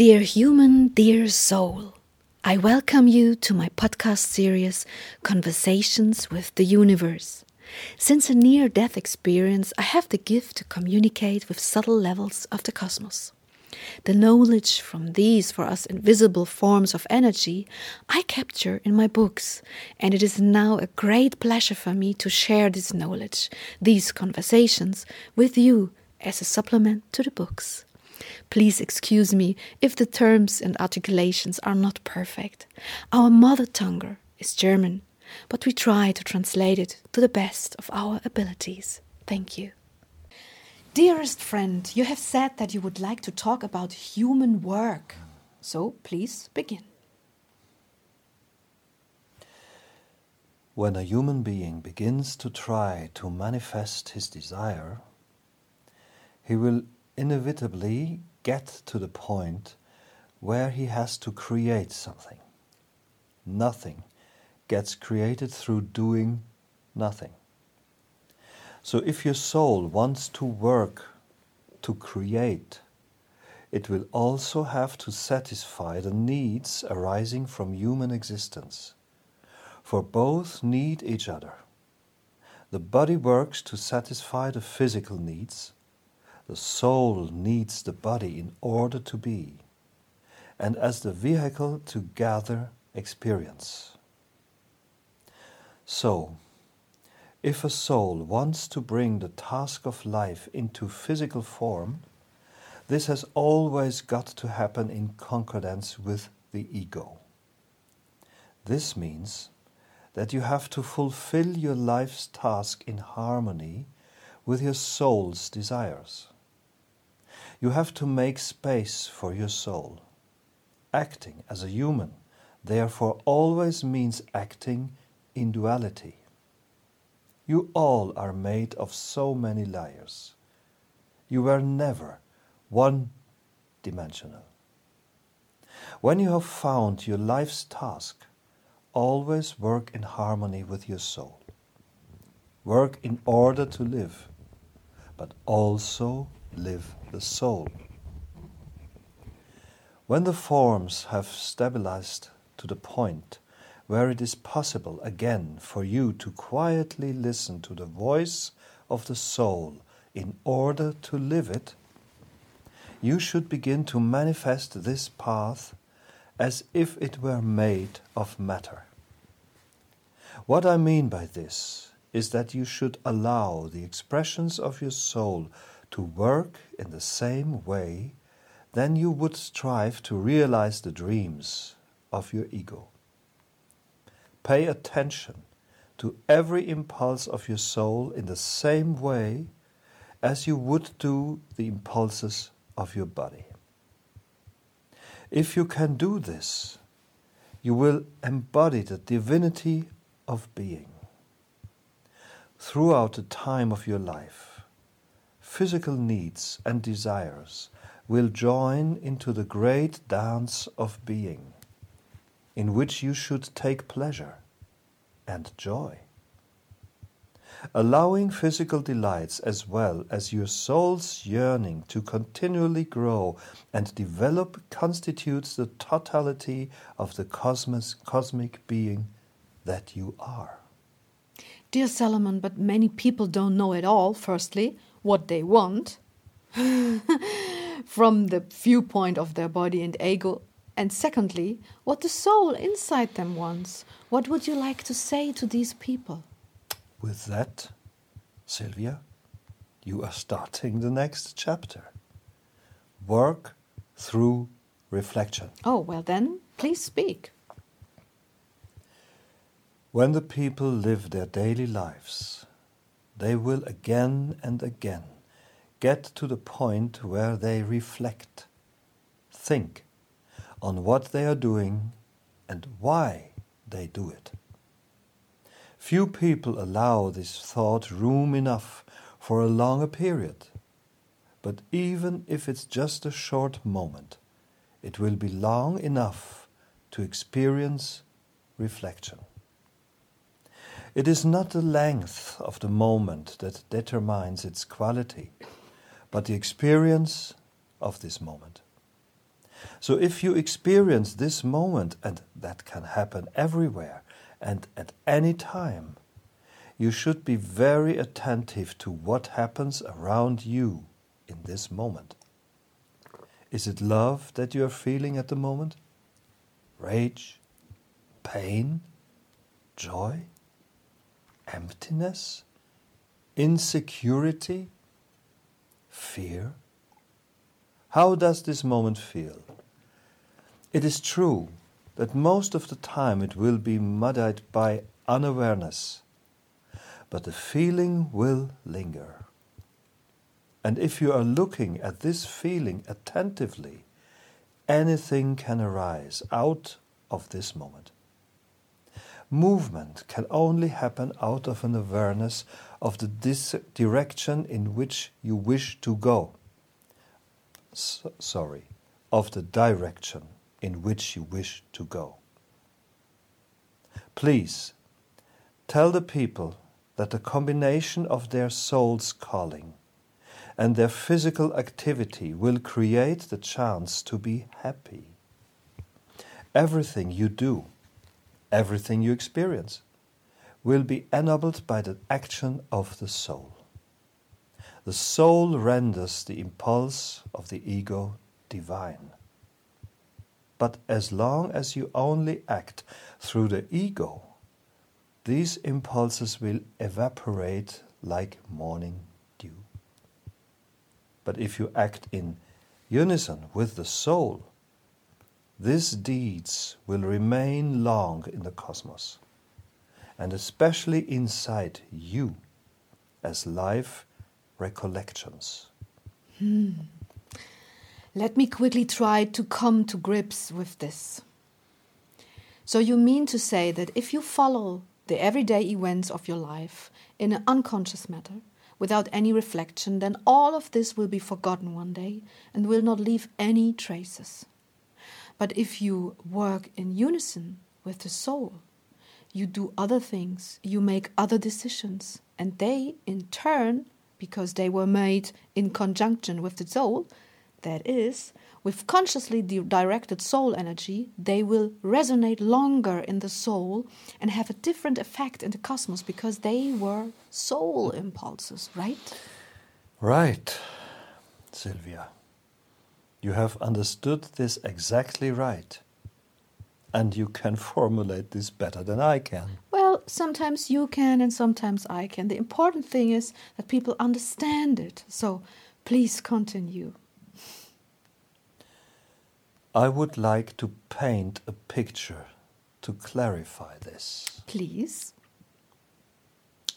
Dear human, dear soul, I welcome you to my podcast series, Conversations with the Universe. Since a near death experience, I have the gift to communicate with subtle levels of the cosmos. The knowledge from these for us invisible forms of energy I capture in my books, and it is now a great pleasure for me to share this knowledge, these conversations, with you as a supplement to the books. Please excuse me if the terms and articulations are not perfect. Our mother tongue is German, but we try to translate it to the best of our abilities. Thank you. Dearest friend, you have said that you would like to talk about human work. So please begin. When a human being begins to try to manifest his desire, he will inevitably get to the point where he has to create something. Nothing gets created through doing nothing. So if your soul wants to work to create, it will also have to satisfy the needs arising from human existence. For both need each other. The body works to satisfy the physical needs, the soul needs the body in order to be, and as the vehicle to gather experience. So, if a soul wants to bring the task of life into physical form, this has always got to happen in concordance with the ego. This means that you have to fulfill your life's task in harmony with your soul's desires. You have to make space for your soul. Acting as a human, therefore, always means acting in duality. You all are made of so many layers. You were never one dimensional. When you have found your life's task, always work in harmony with your soul. Work in order to live, but also live the soul. When the forms have stabilized to the point where it is possible again for you to quietly listen to the voice of the soul in order to live it, you should begin to manifest this path as if it were made of matter. What I mean by this is that you should allow the expressions of your soul to work in the same way, then you would strive to realize the dreams of your ego. Pay attention to every impulse of your soul in the same way as you would do the impulses of your body. If you can do this, you will embody the divinity of being. Throughout the time of your life, physical needs and desires will join into the great dance of being, in which you should take pleasure and joy. Allowing physical delights as well as your soul's yearning to continually grow and develop constitutes the totality of the cosmos, cosmic being that you are. Dear Solomon, but many people don't know it all, firstly, what they want from the viewpoint of their body and ego, and secondly, what the soul inside them wants. What would you like to say to these people? With that, Sylvia, you are starting the next chapter. Work through reflection. Oh, well then, please speak. When the people live their daily lives, they will again and again get to the point where they reflect, think on what they are doing and why they do it. Few people allow this thought room enough for a longer period, but even if it's just a short moment, it will be long enough to experience reflection. It is not the length of the moment that determines its quality, but the experience of this moment. So if you experience this moment, and that can happen everywhere and at any time, you should be very attentive to what happens around you in this moment. Is it love that you are feeling at the moment? Rage? Pain? Joy? Emptiness? Insecurity? Fear? How does this moment feel? It is true that most of the time it will be muddied by unawareness, but the feeling will linger. And if you are looking at this feeling attentively, anything can arise out of this moment. Movement can only happen out of an awareness of the dis- direction in which you wish to go. S- sorry, of the direction in which you wish to go. Please tell the people that the combination of their soul's calling and their physical activity will create the chance to be happy. Everything you do, everything you experience, will be enabled by the action of the soul. The soul renders the impulse of the ego divine. But as long as you only act through the ego, these impulses will evaporate like morning dew. But if you act in unison with the soul, these deeds will remain long in the cosmos, and especially inside you as life recollections. Hmm. Let me quickly try to come to grips with this. So, you mean to say that if you follow the everyday events of your life in an unconscious manner, without any reflection, then all of this will be forgotten one day and will not leave any traces. But if you work in unison with the soul, you do other things, you make other decisions, and they, in turn, because they were made in conjunction with the soul, that is, with consciously directed soul energy, they will resonate longer in the soul and have a different effect in the cosmos because they were soul impulses, right? Right, Sylvia. You have understood this exactly right. And you can formulate this better than I can. Well, sometimes you can and sometimes I can. The important thing is that people understand it. So please continue. I would like to paint a picture to clarify this. Please.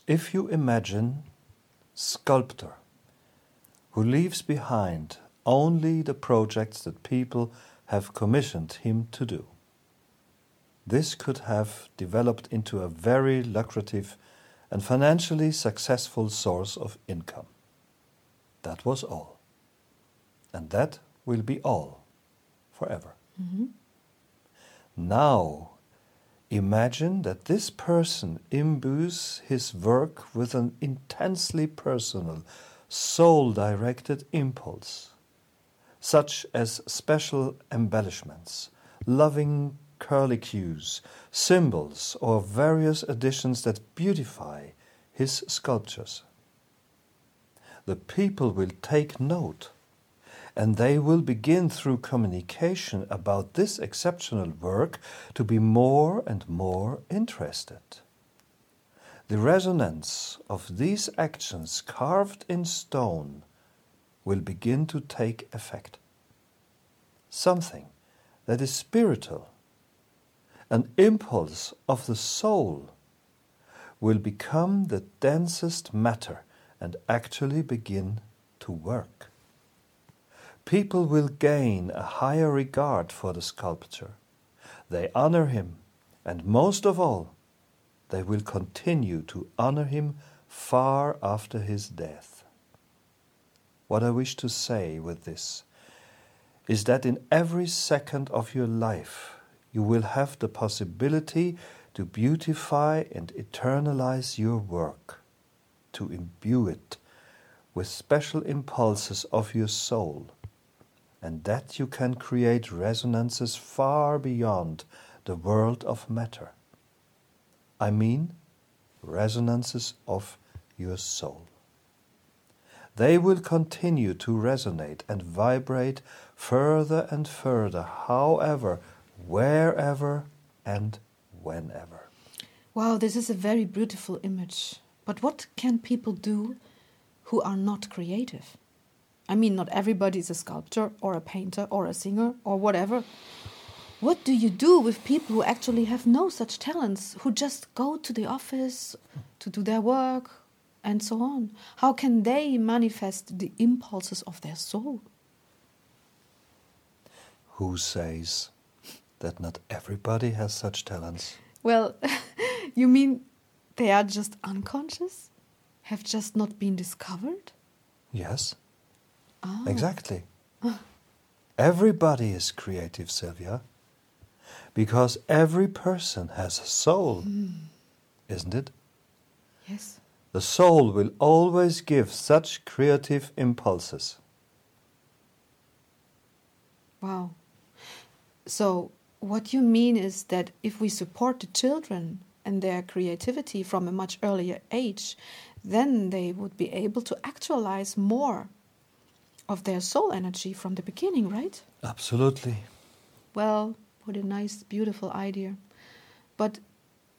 If you imagine sculptor who leaves behind only the projects that people have commissioned him to do. This could have developed into a very lucrative and financially successful source of income. That was all. And that will be all forever. Mm-hmm. Now, imagine that this person imbues his work with an intensely personal, soul directed impulse, such as special embellishments, loving curlicues, symbols, or various additions that beautify his sculptures. The people will take note and they will begin through communication about this exceptional work to be more and more interested. The resonance of these actions carved in stone will begin to take effect. Something that is spiritual, an impulse of the soul, will become the densest matter and actually begin to work people will gain a higher regard for the sculptor. They honor him, and most of all, they will continue to honor him far after his death. What I wish to say with this is that in every second of your life, you will have the possibility to beautify and eternalize your work, to imbue it with special impulses of your soul and that you can create resonances far beyond the world of matter. I mean, resonances of your soul. They will continue to resonate and vibrate further and further, however, wherever, and whenever. Wow, this is a very beautiful image. But what can people do who are not creative? I mean, not everybody is a sculptor or a painter or a singer or whatever. What do you do with people who actually have no such talents, who just go to the office to do their work and so on? How can they manifest the impulses of their soul? Who says that not everybody has such talents? Well, you mean they are just unconscious? Have just not been discovered? Yes, Ah. exactly. Everybody is creative, Sylvia, because every person has a soul, isn't it? Yes. The soul will always give such creative impulses. Wow. So, what you mean is that if we support the children and their creativity from a much earlier age, then they would be able to actualize more of their soul energy from the beginning, right? Absolutely. Well, what a nice, beautiful idea. But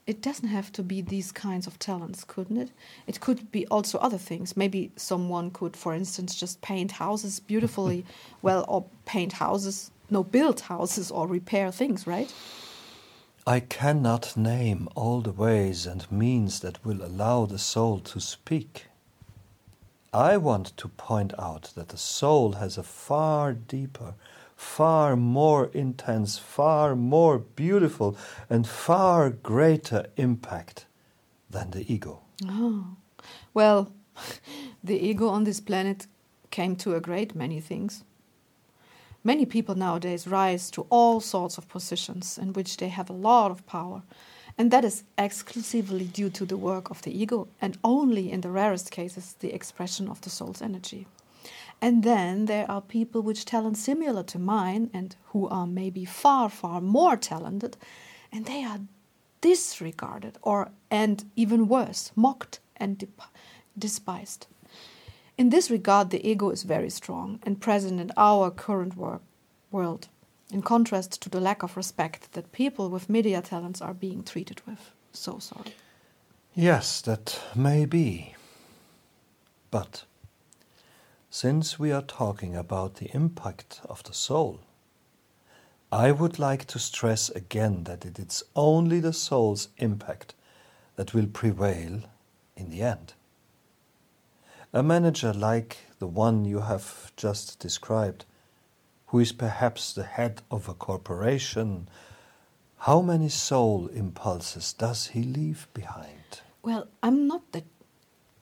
it doesn't have to be these kinds of talents, couldn't it? It could be also other things. Maybe someone could, for instance, just paint houses beautifully, well, or paint houses, no, build houses or repair things, right? I cannot name all the ways and means that will allow the soul to speak. I want to point out that the soul has a far deeper, far more intense, far more beautiful, and far greater impact than the ego. Oh, well, the ego on this planet came to a great many things. Many people nowadays rise to all sorts of positions in which they have a lot of power, and that is exclusively due to the work of the ego, and only in the rarest cases the expression of the soul's energy. And then there are people with talent similar to mine and who are maybe far, far more talented, and they are disregarded or, and even worse, mocked and dep- despised. In this regard, the ego is very strong and present in our current wor- world, in contrast to the lack of respect that people with media talents are being treated with. So sorry. Yes, that may be. But since we are talking about the impact of the soul, I would like to stress again that it is only the soul's impact that will prevail in the end. A manager like the one you have just described, who is perhaps the head of a corporation, how many soul impulses does he leave behind? Well, I'm not the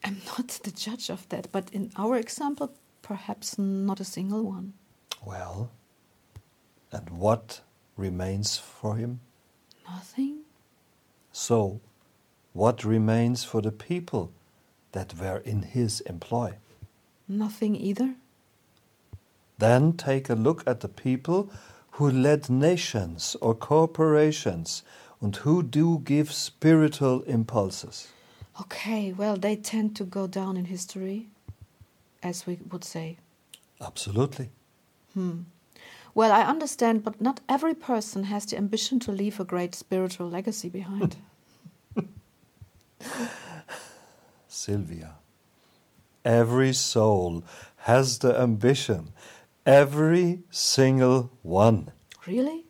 I'm not the judge of that, but in our example, perhaps not a single one. Well, and what remains for him? Nothing? So, what remains for the people that were in his employ? Nothing either? Then take a look at the people who led nations or corporations and who do give spiritual impulses. Okay, well, they tend to go down in history, as we would say. Absolutely. Hmm. Well, I understand, but not every person has the ambition to leave a great spiritual legacy behind. Sylvia, every soul has the ambition, every single one. really?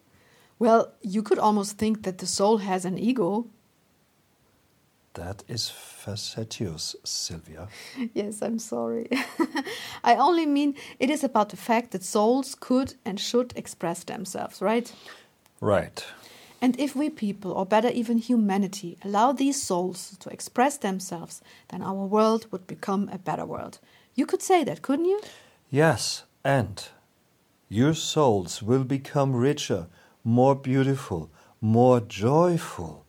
Well, you could almost think that the soul has an ego. That is facetious, Sylvia. yes, I'm sorry. I only mean it is about the fact that souls could and should express themselves, right? Right. And if we people, or better even humanity, allow these souls to express themselves, then our world would become a better world. You could say that, couldn't you? Yes, and your souls will become richer, more beautiful, more joyful,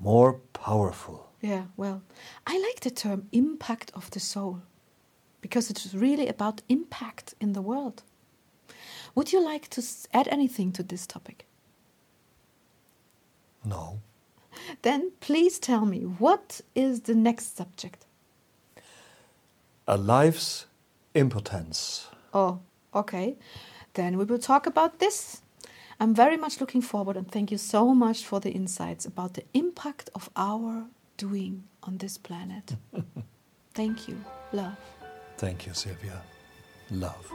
more powerful. Yeah, well, I like the term impact of the soul because it's really about impact in the world. Would you like to add anything to this topic? No. Then please tell me what is the next subject? A life's impotence. Oh, okay. Then we will talk about this. I'm very much looking forward and thank you so much for the insights about the impact of our doing on this planet. thank you. Love. Thank you, Sylvia. Love.